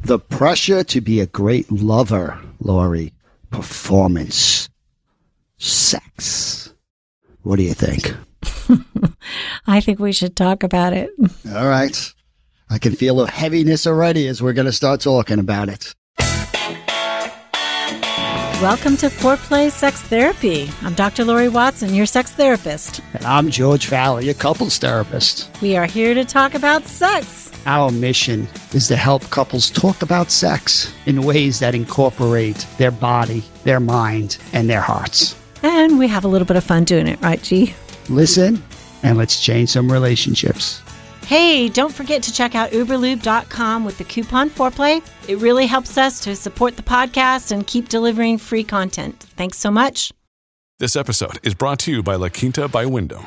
The pressure to be a great lover, Lori. Performance. Sex. What do you think? I think we should talk about it. All right. I can feel a heaviness already as we're going to start talking about it. Welcome to Foreplay Sex Therapy. I'm Dr. Lori Watson, your sex therapist. And I'm George Fowler, your couples therapist. We are here to talk about sex. Our mission is to help couples talk about sex in ways that incorporate their body, their mind, and their hearts. And we have a little bit of fun doing it, right, G? Listen, and let's change some relationships. Hey, don't forget to check out uberlube.com with the coupon foreplay. It really helps us to support the podcast and keep delivering free content. Thanks so much. This episode is brought to you by La Quinta by Wyndham.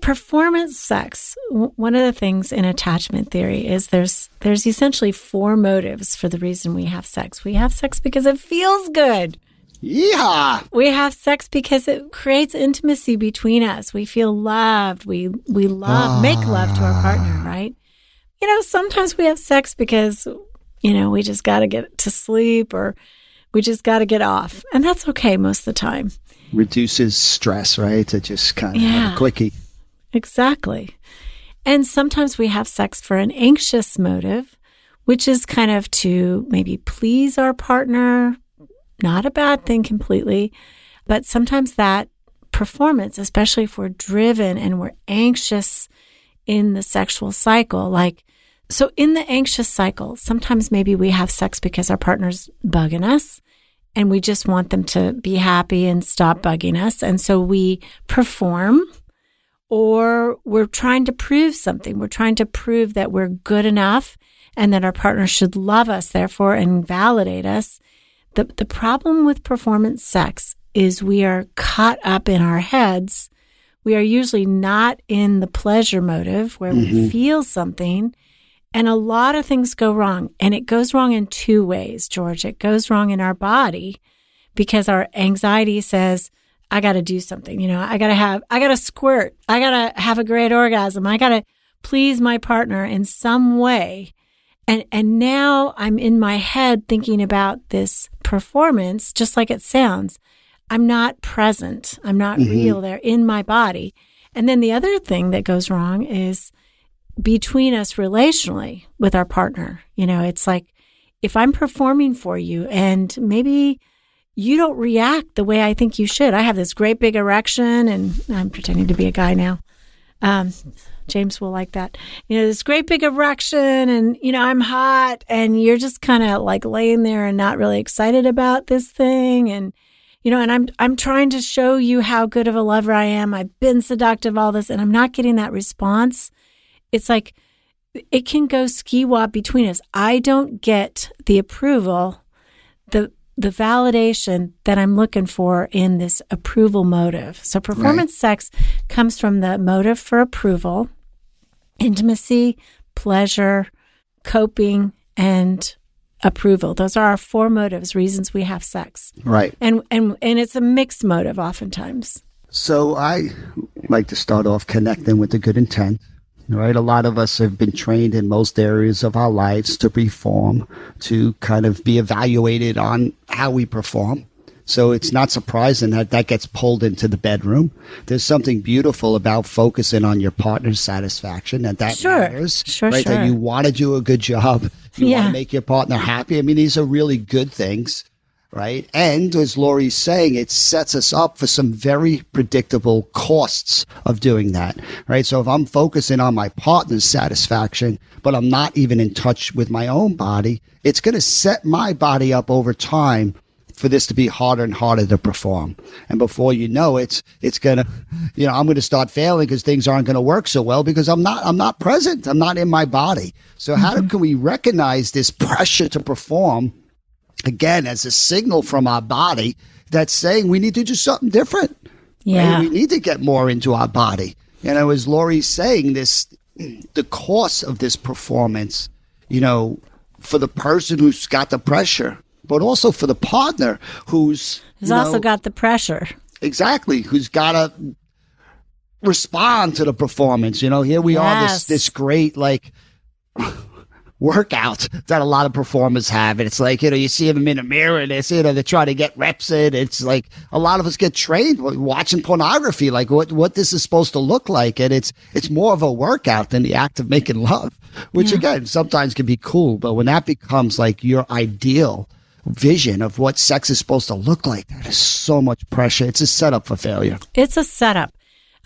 Performance sex. One of the things in attachment theory is there's there's essentially four motives for the reason we have sex. We have sex because it feels good. Yeehaw! We have sex because it creates intimacy between us. We feel loved. We we love make love to our partner, ah. right? You know, sometimes we have sex because you know, we just got to get to sleep or we just got to get off. And that's okay most of the time. Reduces stress, right? To just kind of have Yeah. a quickie. Exactly. And sometimes we have sex for an anxious motive, which is kind of to maybe please our partner. Not a bad thing completely, but sometimes that performance, especially if we're driven and we're anxious in the sexual cycle, like, so in the anxious cycle, sometimes maybe we have sex because our partner's bugging us and we just want them to be happy and stop bugging us. And so we perform or we're trying to prove something. We're trying to prove that we're good enough and that our partner should love us, therefore, and validate us. The, the problem with performance sex is we are caught up in our heads. We are usually not in the pleasure motive where we mm-hmm. feel something. And a lot of things go wrong. And it goes wrong in two ways, George. It goes wrong in our body because our anxiety says, I got to do something. You know, I got to have, I got to squirt. I got to have a great orgasm. I got to please my partner in some way. And, and now I'm in my head thinking about this performance, just like it sounds. I'm not present. I'm not mm-hmm. real. They're in my body. And then the other thing that goes wrong is between us relationally with our partner. You know, it's like if I'm performing for you and maybe you don't react the way I think you should. I have this great big erection and I'm pretending to be a guy now. Um, James will like that. You know, this great big erection and, you know, I'm hot and you're just kind of like laying there and not really excited about this thing. And, you know, and I'm, I'm trying to show you how good of a lover I am. I've been seductive, all this, and I'm not getting that response. It's like, it can go ski wop between us. I don't get the approval, the validation that I'm looking for in this approval motive. So performance right. sex comes from the motive for approval, intimacy, pleasure, coping, and approval. Those are our four motives, reasons we have sex. Right. And and and it's a mixed motive oftentimes. So I like to start off connecting with the good intent right? A lot of us have been trained in most areas of our lives to perform, to kind of be evaluated on how we perform. So it's not surprising that that gets pulled into the bedroom. There's something beautiful about focusing on your partner's satisfaction and that sure. matters. Sure, right? Sure. That you want to do a good job. You yeah. want to make your partner happy. I mean, these are really good things right? And as Lori's saying, it sets us up for some very predictable costs of doing that, right? So if I'm focusing on my partner's satisfaction, but I'm not even in touch with my own body, it's going to set my body up over time for this to be harder and harder to perform. And before you know it, it's going to, you know, I'm going to start failing because things aren't going to work so well because I'm not, I'm not present. I'm not in my body. So how mm-hmm. can we recognize this pressure to perform again as a signal from our body that's saying we need to do something different. Yeah. Right? We need to get more into our body. You know, as Lori's saying, this the cost of this performance, you know, for the person who's got the pressure, but also for the partner who's who's also got the pressure. Exactly, who's got to respond to the performance. You know, here we yes. are, this this great like workout that a lot of performers have. And it's like, you know, you see them in a mirror and it's, you know, they're trying to get reps in. It's like a lot of us get trained watching pornography, like what, what this is supposed to look like. And it's, it's more of a workout than the act of making love, which yeah. again, sometimes can be cool. But when that becomes like your ideal, vision of what sex is supposed to look like. That is so much pressure. It's a setup for failure. It's a setup.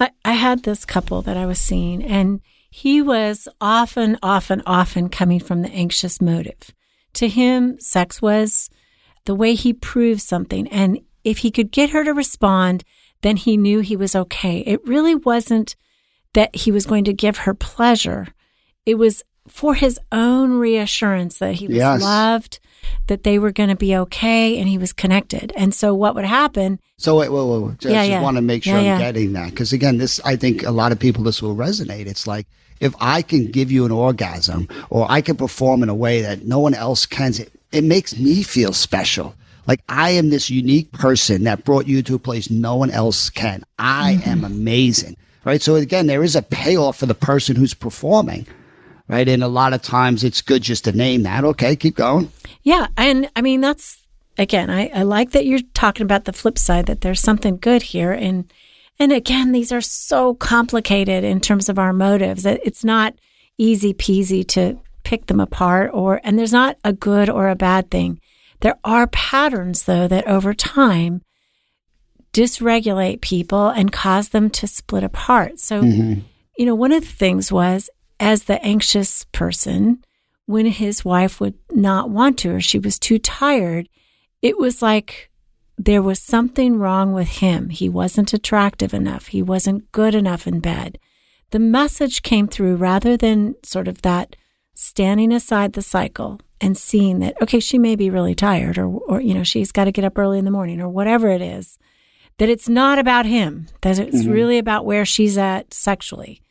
I, I had this couple that I was seeing, and he was often, often, often coming from the anxious motive. To him, sex was the way he proved something. And if he could get her to respond, then he knew he was okay. It really wasn't that he was going to give her pleasure. It was for his own reassurance that he was yes. loved, that they were going to be okay, and he was connected. And so, what would happen? So, wait, wait, wait. Just, yeah, yeah. want to make sure yeah, I'm getting that because again, this I think a lot of people this will resonate. It's like if I can give you an orgasm or I can perform in a way that no one else can, it, it makes me feel special. Like I am this unique person that brought you to a place no one else can. I mm-hmm. am amazing. Right. So again, there is a payoff for the person who's performing. Right. And a lot of times it's good just to name that. Okay. Keep going. Yeah. And I mean, that's again, I, I like that you're talking about the flip side that there's something good here. And and again, these are so complicated in terms of our motives. That it's not easy peasy to pick them apart or, and there's not a good or a bad thing. There are patterns though that over time dysregulate people and cause them to split apart. So, mm-hmm. you know, one of the things was as the anxious person, when his wife would not want to or she was too tired, it was like there was something wrong with him. He wasn't attractive enough. He wasn't good enough in bed. The message came through rather than sort of that standing aside the cycle and seeing that, okay, she may be really tired or, or you know, she's got to get up early in the morning or whatever it is, that it's not about him, that it's mm-hmm. really about where she's at sexually.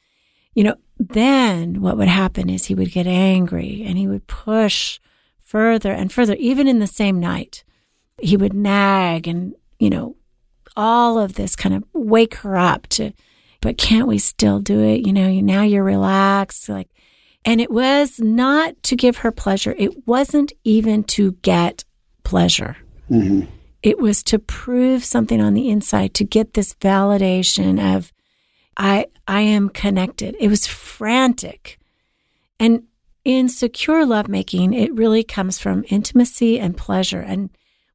You know, then what would happen is he would get angry and he would push further and further, even in the same night he would nag and, you know, all of this kind of wake her up to, but can't we still do it? You know, now you're relaxed. Like, and it was not to give her pleasure. It wasn't even to get pleasure. Mm-hmm. It was to prove something on the inside, to get this validation of, I, I am connected. It was frantic And in secure lovemaking, it really comes from intimacy and pleasure. And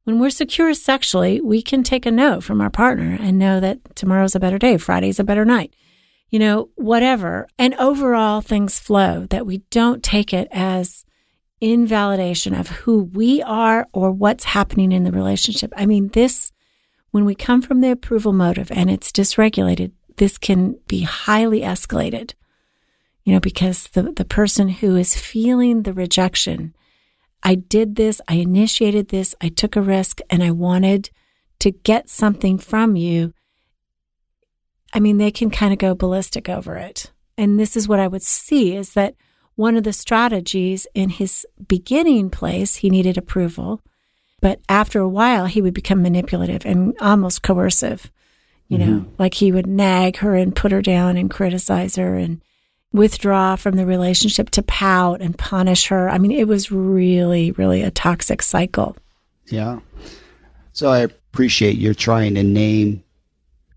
when we're secure sexually, we can take a note from our partner and know that tomorrow's a better day, Friday's a better night, you know, whatever. And overall, things flow, that we don't take it as invalidation of who we are or what's happening in the relationship. I mean, this, when we come from the approval motive and it's dysregulated, this can be highly escalated, you know, because the, the person who is feeling the rejection, I did this, I initiated this, I took a risk, and I wanted to get something from you. I mean, they can kind of go ballistic over it. And this is what I would see is that one of the strategies in his beginning place, he needed approval. But after a while, he would become manipulative and almost coercive. You know, mm-hmm. like he would nag her and put her down and criticize her and withdraw from the relationship to pout and punish her. I mean, it was really, really a toxic cycle. Yeah. So I appreciate you're trying to name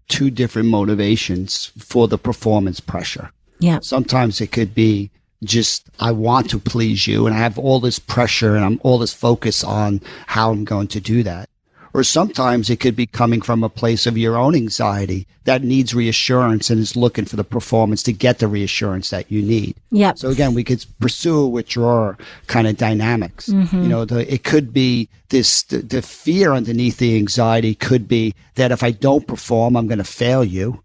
two different motivations for the performance pressure. Yeah. Sometimes it could be just I want to please you and I have all this pressure and I'm all this focus on how I'm going to do that. Or sometimes it could be coming from a place of your own anxiety that needs reassurance and is looking for the performance to get the reassurance that you need. Yeah. So again, we could pursue withdraw kind of dynamics. Mm-hmm. You know, the, it could be this, the, the fear underneath the anxiety could be that if I don't perform, I'm going to fail you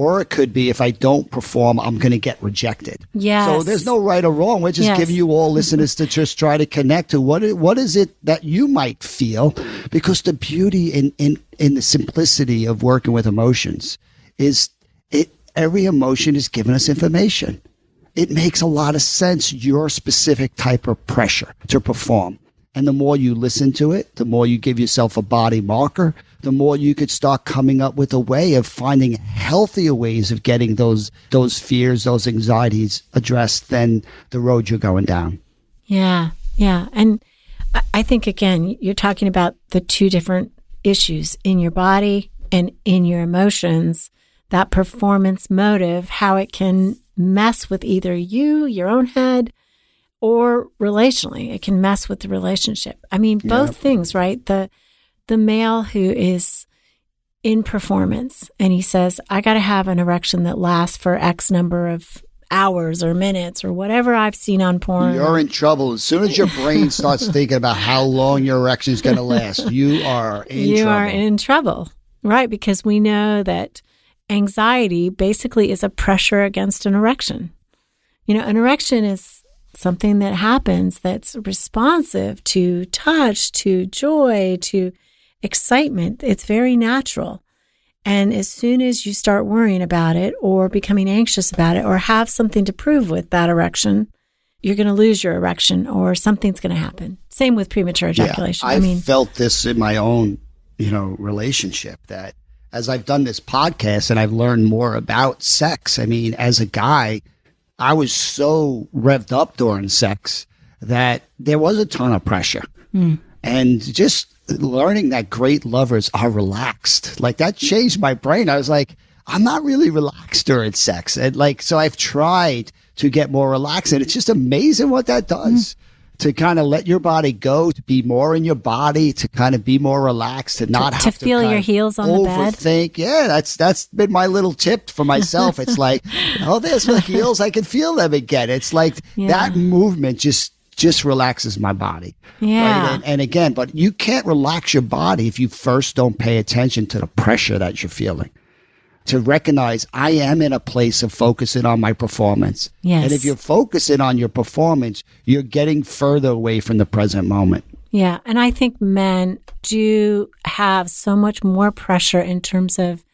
or it could be if I don't perform, I'm going to get rejected. Yeah. So there's no right or wrong. We're just yes. giving you all listeners to just try to connect to what what is it that you might feel, because the beauty in in in the simplicity of working with emotions is it every emotion is giving us information. It makes a lot of sense your specific type of pressure to perform. And the more you listen to it, the more you give yourself a body marker, the more you could start coming up with a way of finding healthier ways of getting those those fears, those anxieties addressed than the road you're going down. Yeah. Yeah. And I think again, you're talking about the two different issues in your body and in your emotions, that performance motive, how it can mess with either you, your own head, or relationally. It can mess with the relationship. I mean, both things, right? The the male who is in performance and he says, I got to have an erection that lasts for X number of hours or minutes or whatever I've seen on porn. You're in trouble. As soon as your brain starts thinking about how long your erection is going to last, you are in you trouble. are in trouble, right? Because we know that anxiety basically is a pressure against an erection. You know, an erection is something that happens that's responsive to touch, to joy, to excitement. It's very natural. And as soon as you start worrying about it or becoming anxious about it or have something to prove with that erection, you're going to lose your erection or something's going to happen. Same with premature ejaculation. Yeah, I, I mean, felt this in my own, you know, relationship that as I've done this podcast and I've learned more about sex, I mean, as a guy, I was so revved up during sex that there was a ton of pressure. Mm. And just learning that great lovers are relaxed, like that changed my brain. I was like, I'm not really relaxed during sex. And like, so I've tried to get more relaxed and it's just amazing what that does. Mm to kind of let your body go, to be more in your body, to kind of be more relaxed, to not to, have to feel your heels on overthink. the bed. Think, yeah, that's that's been my little tip for myself. it's like, oh, there's my heels, I can feel them again. It's like yeah. that movement just just relaxes my body. Yeah. Right? And, and again, but you can't relax your body if you first don't pay attention to the pressure that you're feeling to recognize I am in a place of focusing on my performance. Yes. And if you're focusing on your performance, you're getting further away from the present moment. Yeah. And I think men do have so much more pressure in terms of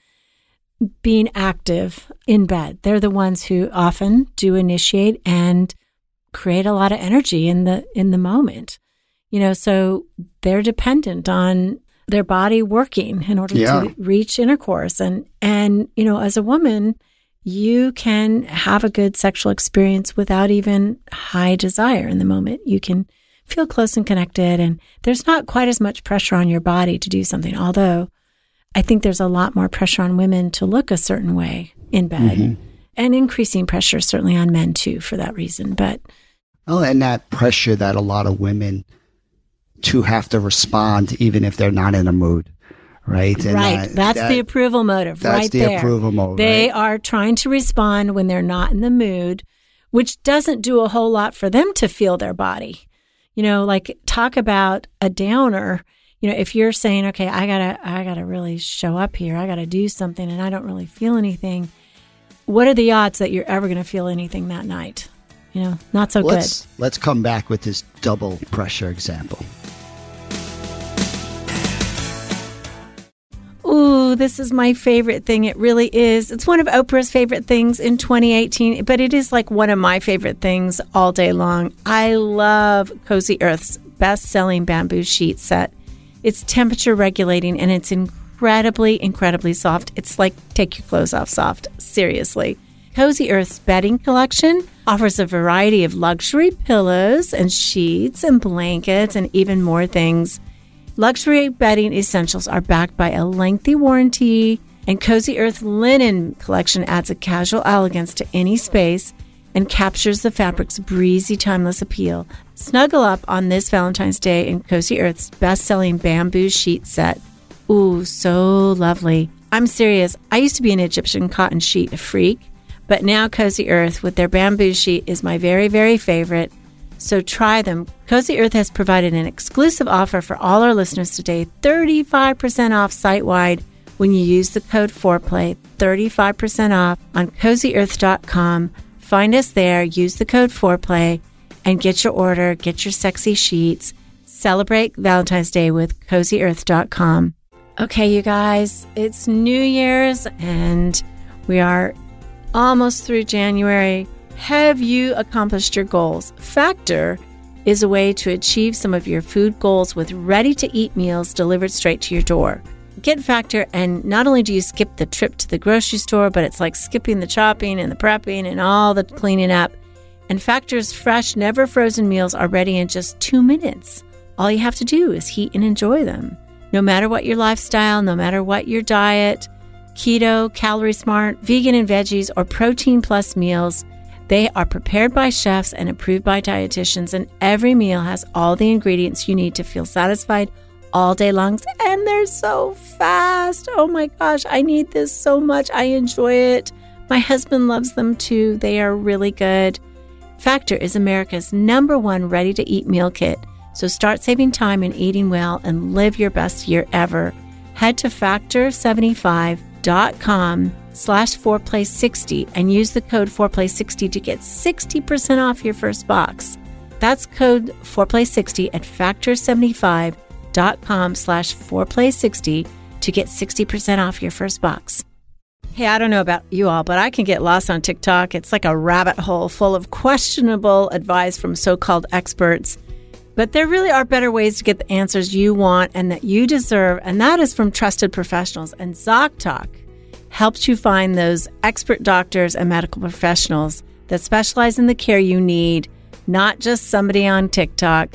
being active in bed. They're the ones who often do initiate and create a lot of energy in the in the moment. You know, so they're dependent on their body working in order yeah. to reach intercourse. And, and, you know, as a woman, you can have a good sexual experience without even high desire in the moment. You can feel close and connected, and there's not quite as much pressure on your body to do something. Although I think there's a lot more pressure on women to look a certain way in bed. Mm-hmm. and increasing pressure certainly on men too for that reason. But oh, and that pressure that a lot of women to have to respond even if they're not in a mood. Right. And right. That, that's that, the approval motive. That's right the there. approval motive. They right? are trying to respond when they're not in the mood, which doesn't do a whole lot for them to feel their body. You know, like talk about a downer. You know, if you're saying, okay, I gotta, I gotta really show up here. I gotta do something and I don't really feel anything. What are the odds that you're ever going to feel anything that night? You know, not so let's, good. Let's come back with this double pressure example. Ooh, this is my favorite thing. It really is. It's one of Oprah's favorite things in 2018, but it is like one of my favorite things all day long. I love Cozy Earth's best selling bamboo sheet set. It's temperature regulating and it's incredibly, incredibly soft. It's like take your clothes off soft. Seriously. Cozy Earth's bedding collection offers a variety of luxury pillows and sheets and blankets and even more things. Luxury bedding essentials are backed by a lengthy warranty, and Cozy Earth linen collection adds a casual elegance to any space and captures the fabric's breezy, timeless appeal. Snuggle up on this Valentine's Day in Cozy Earth's best selling bamboo sheet set. Ooh, so lovely. I'm serious. I used to be an Egyptian cotton sheet freak, but now Cozy Earth with their bamboo sheet is my very, very favorite. So try them. Cozy Earth has provided an exclusive offer for all our listeners today 35% off site wide when you use the code FOREPLAY. 35% off on cozyearth.com. Find us there, use the code FOREPLAY, and get your order, get your sexy sheets. Celebrate Valentine's Day with cozyearth.com. Okay, you guys, it's New Year's and we are almost through January. Have you accomplished your goals? Factor is a way to achieve some of your food goals with ready to eat meals delivered straight to your door. Get Factor, and not only do you skip the trip to the grocery store, but it's like skipping the chopping and the prepping and all the cleaning up. And Factor's fresh, never frozen meals are ready in just two minutes. All you have to do is heat and enjoy them. No matter what your lifestyle, no matter what your diet, keto, calorie smart, vegan and veggies, or protein plus meals, they are prepared by chefs and approved by dietitians, and every meal has all the ingredients you need to feel satisfied all day long. And they're so fast. Oh my gosh, I need this so much. I enjoy it. My husband loves them too. They are really good. Factor is America's number one ready to eat meal kit. So start saving time and eating well and live your best year ever. Head to factor75.com slash foreplay60 and use the code foreplay60 to get 60% off your first box. That's code foreplay60 at factor75.com slash foreplay60 to get 60% off your first box. Hey, I don't know about you all, but I can get lost on TikTok. It's like a rabbit hole full of questionable advice from so called experts. But there really are better ways to get the answers you want and that you deserve, and that is from trusted professionals. And ZocDoc helps you find those expert doctors and medical professionals that specialize in the care you need, not just somebody on TikTok.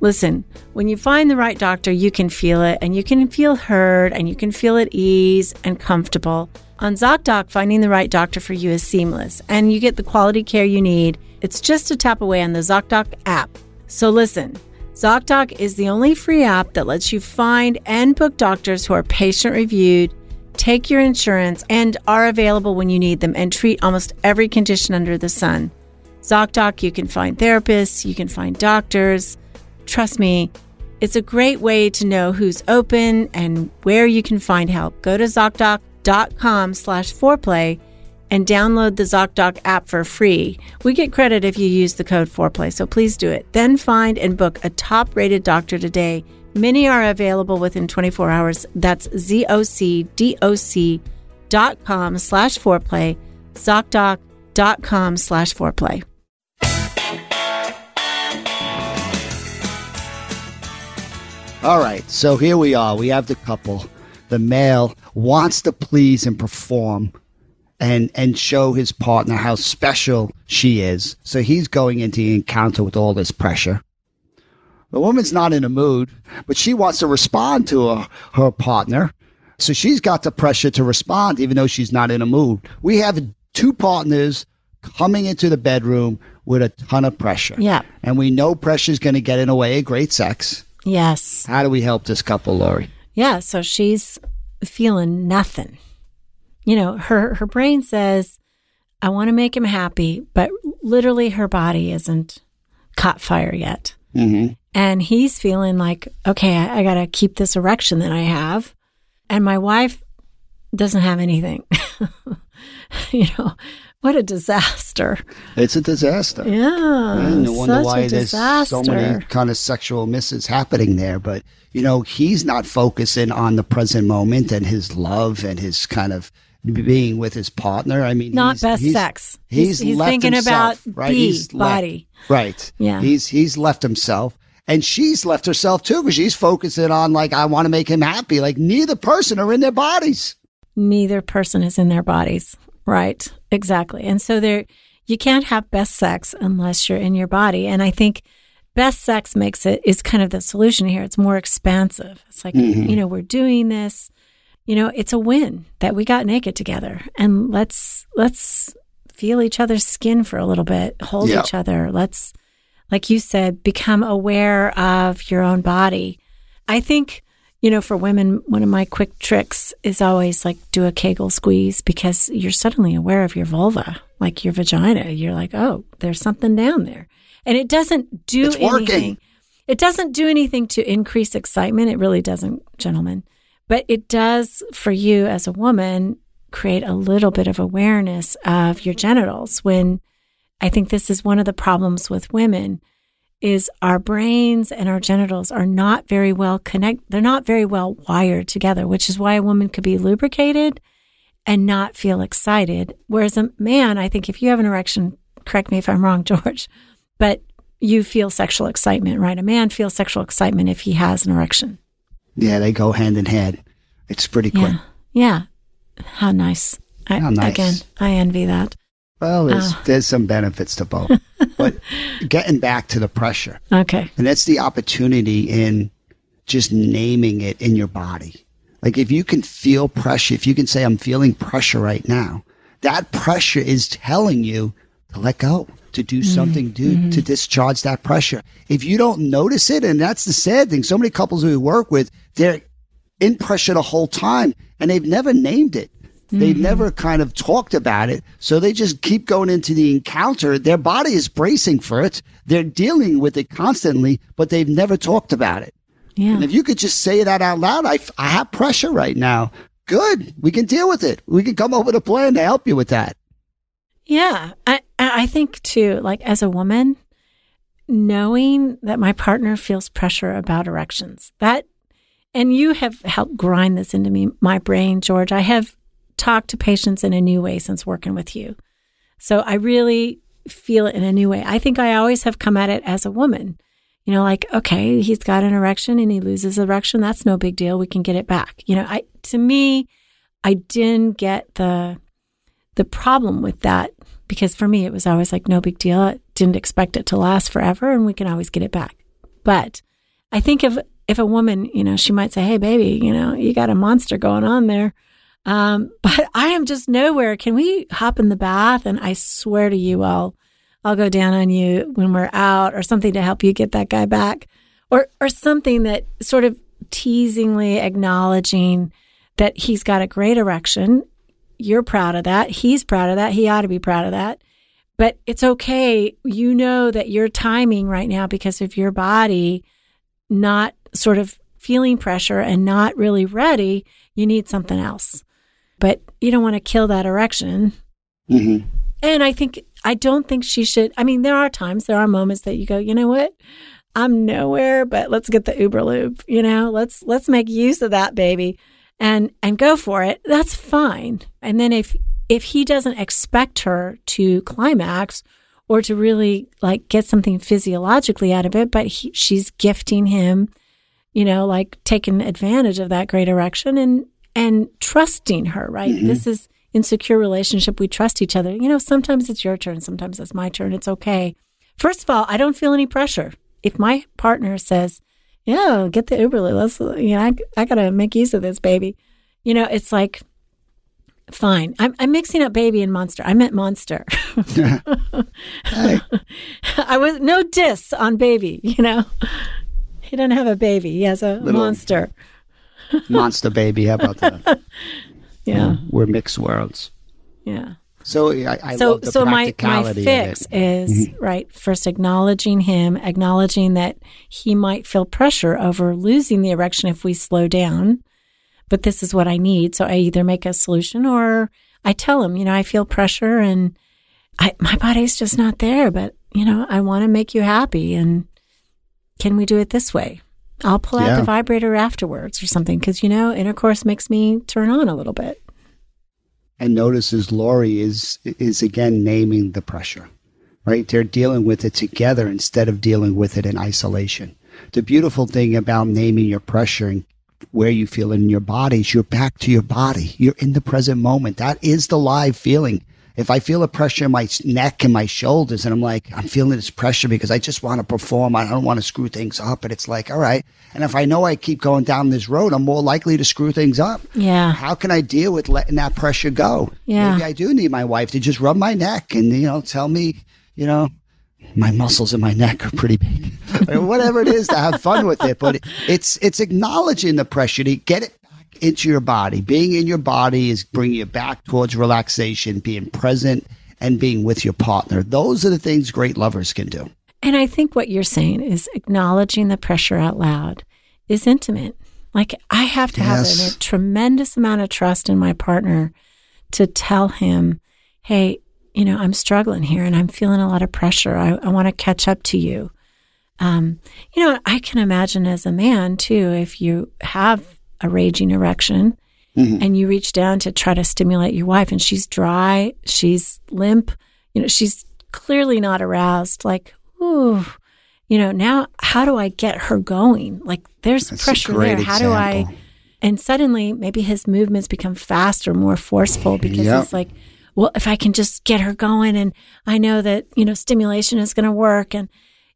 Listen, when you find the right doctor, you can feel it and you can feel heard and you can feel at ease and comfortable. On ZocDoc, finding the right doctor for you is seamless and you get the quality care you need. It's just a tap away on the ZocDoc app. So listen, ZocDoc is the only free app that lets you find and book doctors who are patient reviewed take your insurance, and are available when you need them and treat almost every condition under the sun. ZocDoc, you can find therapists, you can find doctors. Trust me, it's a great way to know who's open and where you can find help. Go to ZocDoc.com slash foreplay and download the ZocDoc app for free. We get credit if you use the code foreplay, so please do it. Then find and book a top rated doctor today Many are available within 24 hours. That's zocdoc.com slash foreplay, zocdoc.com slash foreplay. All right, so here we are. We have the couple. The male wants to please and perform and and show his partner how special she is. So he's going into the encounter with all this pressure. The woman's not in a mood, but she wants to respond to her, her partner. So she's got the pressure to respond, even though she's not in a mood. We have two partners coming into the bedroom with a ton of pressure. Yeah. And we know pressure is going to get in the way of great sex. Yes. How do we help this couple, Lori? Yeah. So she's feeling nothing. You know, her, her brain says, I want to make him happy, but literally her body isn't caught fire yet. Mm-hmm. And he's feeling like, okay, I, I got to keep this erection that I have. And my wife doesn't have anything. you know, what a disaster. It's a disaster. Yeah. And no wonder why there's so many kind of sexual misses happening there. But, you know, he's not focusing on the present moment and his love and his kind of being with his partner. I mean, Not he's- best he's- sex. He's, He's- left thinking himself, about right? He's left- body. right. Yeah. He's he's left himself. And she's left herself too because she's focusing on like I want to make him happy. Like neither person are in their bodies. neither person is in their bodies. Right. Exactly. And so there you can't have best sex unless you're in your body. And I think best sex makes it is kind of the solution here. It's more expansive. It's like, mm-hmm. you know, we're doing this. You know, it's a win that we got naked together. And let's let's feel each other's skin for a little bit, hold Yeah. each other. Let's like you said, become aware of your own body. I think, you know, for women, one of my quick tricks is always like do a Kegel squeeze because you're suddenly aware of your vulva, like your vagina. You're like, oh, there's something down there. And it doesn't do It's working. anything. It doesn't do anything to increase excitement. It really doesn't, gentlemen. But it does for you as a woman create a little bit of awareness of your genitals when I think this is one of the problems with women is our brains and our genitals are not very well connect they're not very well wired together, which is why a woman could be lubricated and not feel excited. Whereas a man, I think if you have an erection, correct me if I'm wrong, George, but you feel sexual excitement, right? A man feels sexual excitement if he has an erection. Yeah, they go hand in hand. It's pretty quick. Yeah. Yeah. How nice. I, How nice. Again, I envy that. Well, there's Oh. Ah. there's some benefits to both. but getting back to the pressure, Okay. and that's the opportunity in just naming it in your body. Like if you can feel pressure, if you can say, I'm feeling pressure right now, that pressure is telling you to let go, to do mm-hmm. something, to, to mm-hmm. discharge that pressure. If you don't notice it, and that's the sad thing, so many couples we work with, they're in pressure the whole time and they've never named it. They've mm-hmm. never kind of talked about it. So they just keep going into the encounter. Their body is bracing for it. They're dealing with it constantly, but they've never talked about it. Yeah. And if you could just say that out loud, I, I have pressure right now. Good. We can deal with it. We can come up with a plan to help you with that. Yeah, I I think too. Like as a woman, knowing that my partner feels pressure about erections, that, and you have helped grind this into me, my brain, George. I have talked to patients in a new way since working with you, so I really feel it in a new way. I think I always have come at it as a woman. You know, like okay, he's got an erection and he loses erection. That's no big deal. We can get it back. You know, I to me, I didn't get the the problem with that because for me it was always like no big deal. I didn't expect it to last forever and we can always get it back. But I think if if a woman, you know, she might say, "Hey baby, you know, you got a monster going on there." Um, but I am just nowhere. Can we hop in the bath and I swear to you I'll I'll go down on you when we're out or something to help you get that guy back or or something that sort of teasingly acknowledging that he's got a great erection you're proud of that. He's proud of that. He ought to be proud of that. But it's okay. You know that your timing right now because of your body not sort of feeling pressure and not really ready, you need something else. But you don't want to kill that erection. Mm-hmm. And I think, I don't think she should. I mean, there are times, there are moments that you go, you know what? I'm nowhere, but let's get the Uber Lube, you know, let's, let's make use of that baby and, and go for it. That's fine. And then if, if he doesn't expect her to climax or to really like get something physiologically out of it, but he, she's gifting him, you know, like taking advantage of that great erection and, and trusting her, right? Mm-hmm. This is in secure relationship. We trust each other. You know, sometimes it's your turn. Sometimes it's my turn. It's okay. First of all, I don't feel any pressure. If my partner says, yeah, get the Uber. Let's, you know, I, I got to make use of this baby. You know, it's like, Fine. I'm, I'm mixing up baby and monster. I meant monster. I was no diss on baby, you know. He doesn't have a baby. He has a Little- monster. monster baby. How about that? Yeah. We're mixed worlds. Yeah. So I, I so love the so my my practicality fix of it. Mm-hmm. is right first acknowledging him acknowledging that he might feel pressure over losing the erection if we slow down but this is what i need so i either make a solution or i tell him you know i feel pressure and I, my body's just not there but you know i want to make you happy and can we do it this way i'll pull out Yeah. the vibrator afterwards or something because you know intercourse makes me turn on a little bit and notices Lori is is again naming the pressure. Right? They're dealing with it together instead of dealing with it in isolation. The beautiful thing about naming your pressure and where you feel it in your body is you're back to your body. You're in the present moment. That is the live feeling. If I feel a pressure in my neck and my shoulders and I'm like, I'm feeling this pressure because I just want to perform. I don't want to screw things up. And it's like, all right. And if I know I keep going down this road, I'm more likely to screw things up. yeah How can I deal with letting that pressure go? Yeah. Maybe I do need my wife to just rub my neck and, you know, tell me, you know, my muscles in my neck are pretty big. whatever it is to have fun with it. But it's it's acknowledging the pressure to get it into your body. Being in your body is bringing you back towards relaxation, being present and being with your partner. Those are the things great lovers can do. And I think what you're saying is acknowledging the pressure out loud is intimate. Like I have to have a, a tremendous amount of trust in my partner to tell him, hey, you know, I'm struggling here and I'm feeling a lot of pressure. I, I want to catch up to you. Um, you know, I can imagine as a man too, if you have a raging erection and you reach down to try to stimulate your wife and she's dry, she's limp, you know, she's clearly not aroused, like, ooh, you know, now how do I get her going? Like there's That's pressure there. How do I and suddenly maybe his movements become faster, more forceful because Yep. it's like, well, if I can just get her going and I know that, you know, stimulation is going to work and,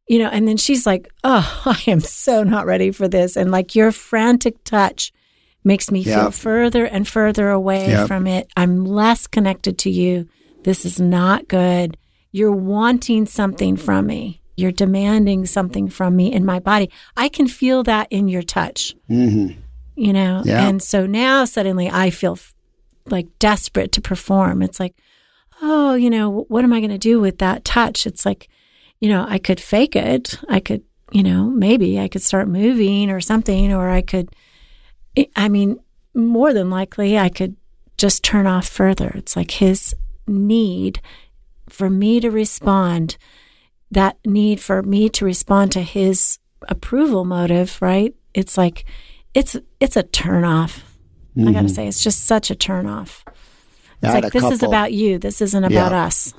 you know, and then she's like, oh, I am so not ready for this. And like your frantic touch makes me feel further and further away Yep. from it. I'm less connected to you. This is not good. You're wanting something from me. You're demanding something from me in my body. I can feel that in your touch Mm-hmm. you know Yeah. and so now suddenly i feel f- like desperate to perform it's like oh you know what am i going to do with that touch it's like you know i could fake it. I could you know maybe i could start moving or something or i could I- mean more than likely i could just turn off further. It's like his need for me to respond that need for me to respond to his approval motive right? It's like it's it's a turn off. I gotta say it's just such a turn off. It's Mm-hmm. Like this is about you. This isn't about Yeah. us.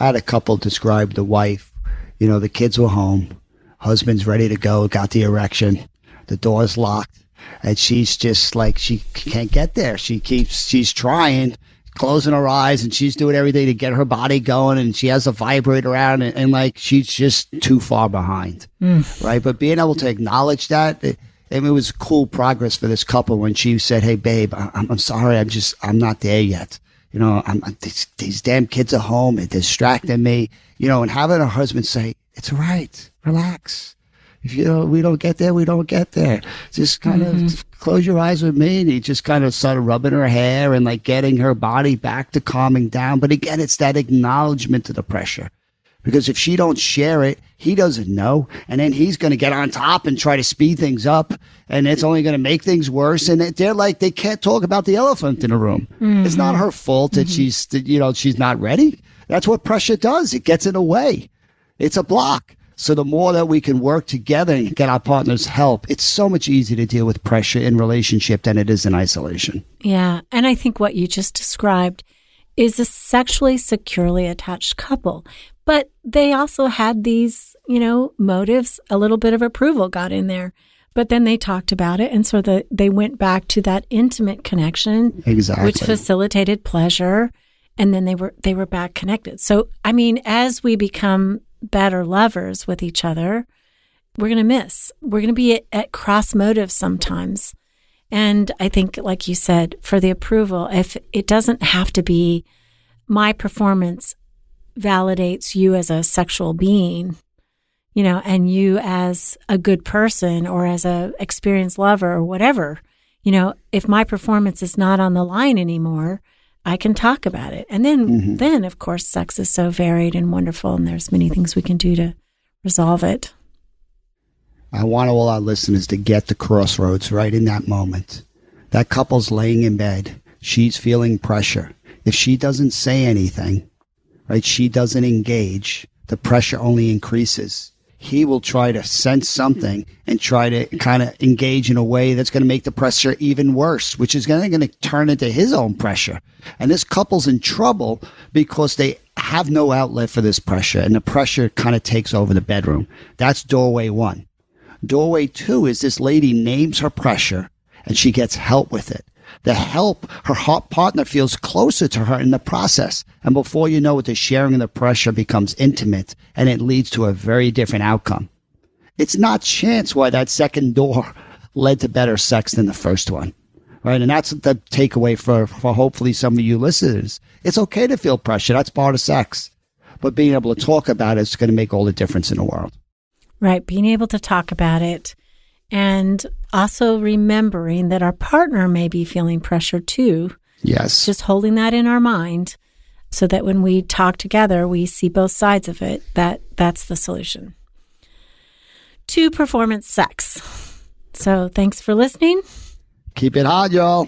I had a couple describe the wife. You know, the kids were home, husband's ready to go, got the erection, the door's locked, and she's just like she can't get there. She keeps she's trying, closing her eyes, and she's doing everything to get her body going, and she has a vibrator out, and, and like she's just too far behind, hmm. right? But being able to acknowledge that. It, I mean, it was cool progress for this couple when she said, "Hey, babe, I- I'm, I'm sorry, I'm just, I'm not there yet." You know, I'm, these, these damn kids are home and distracting me. You know, and having her husband say, "It's all right, relax. If you know we don't get there, we don't get there. Just kind of mm-hmm. close your eyes with me." And he just kind of started rubbing her hair and like getting her body back to calming down. But again, it's that acknowledgement to the pressure because if she don't share it, he doesn't know, and then he's going to get on top and try to speed things up, and it's only going to make things worse. And they're like they can't talk about the elephant in the room. It's mm-hmm. not her fault that mm-hmm. she's that, you know she's not ready. That's what pressure does. It gets in the way. It's a block. So the more that we can work together and get our partners help, it's so much easier to deal with pressure in relationship than it is in isolation. Yeah. And I think what you just described is a sexually securely attached couple. But they also had these, you know, motives, a little bit of approval got in there. But then they talked about it. And so the, they went back to that intimate connection, Exactly. which facilitated pleasure. And then they were, they were back connected. So, I mean, as we become better lovers with each other, we're going to miss. We're going to be at, at cross motives sometimes. And I think, like you said, for the approval, if it doesn't have to be my performance validates you as a sexual being, you know, and you as a good person or as a experienced lover or whatever, you know, if my performance is not on the line anymore, I can talk about it. And then, mm-hmm. then of course, sex is so varied and wonderful, and there's many things we can do to resolve it. I want all our listeners to get the crossroads right in that moment. That couple's laying in bed. She's feeling pressure. If she doesn't say anything, right, she doesn't engage, the pressure only increases he will try to sense something and try to kind of engage in a way that's going to make the pressure even worse, which is going to turn into his own pressure. And this couple's in trouble because they have no outlet for this pressure and the pressure kind of takes over the bedroom. That's doorway one. Doorway two is this lady names her pressure and she gets help with it the help, her partner feels closer to her in the process. And before you know it, the sharing and the pressure becomes intimate and it leads to a very different outcome. It's not chance why that second door led to better sex than the first one. Right. And that's the takeaway for, for hopefully some of you listeners. It's okay to feel pressure. That's part of sex. But being able to talk about it is going to make all the difference in the world. Right. Being able to talk about it and also remembering that our partner may be feeling pressure too. Yes. Just holding that in our mind so that when we talk together, we see both sides of it. That that's the solution. To performance sex. So thanks for listening. Keep it hot, y'all.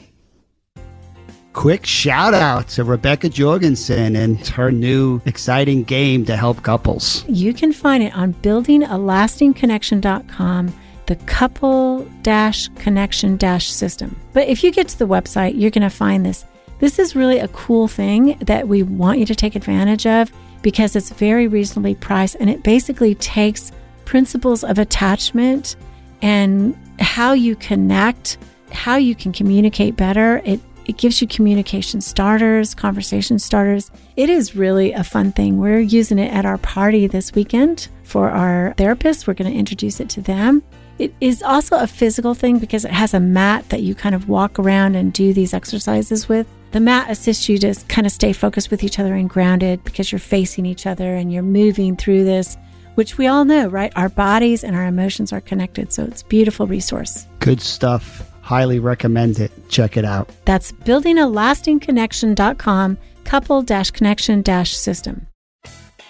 Quick shout out to Rebecca Jorgensen and her new exciting game to help couples. You can find it on buildingalastingconnection.com the couple dash connection dash system. But if you get to the website, you're going to find this. This is really a cool thing that we want you to take advantage of because it's very reasonably priced and it basically takes principles of attachment and how you connect, how you can communicate better. It it gives you communication starters, conversation starters. It is really a fun thing. We're using it at our party this weekend for our therapists. We're going to introduce it to them. It is also a physical thing because it has a mat that you kind of walk around and do these exercises with. The mat assists you to kind of stay focused with each other and grounded because you're facing each other and you're moving through this, which we all know, right? Our bodies and our emotions are connected. So it's a beautiful resource. Good stuff. Highly recommend it. Check it out. That's buildingalastingconnection.com couple connection system.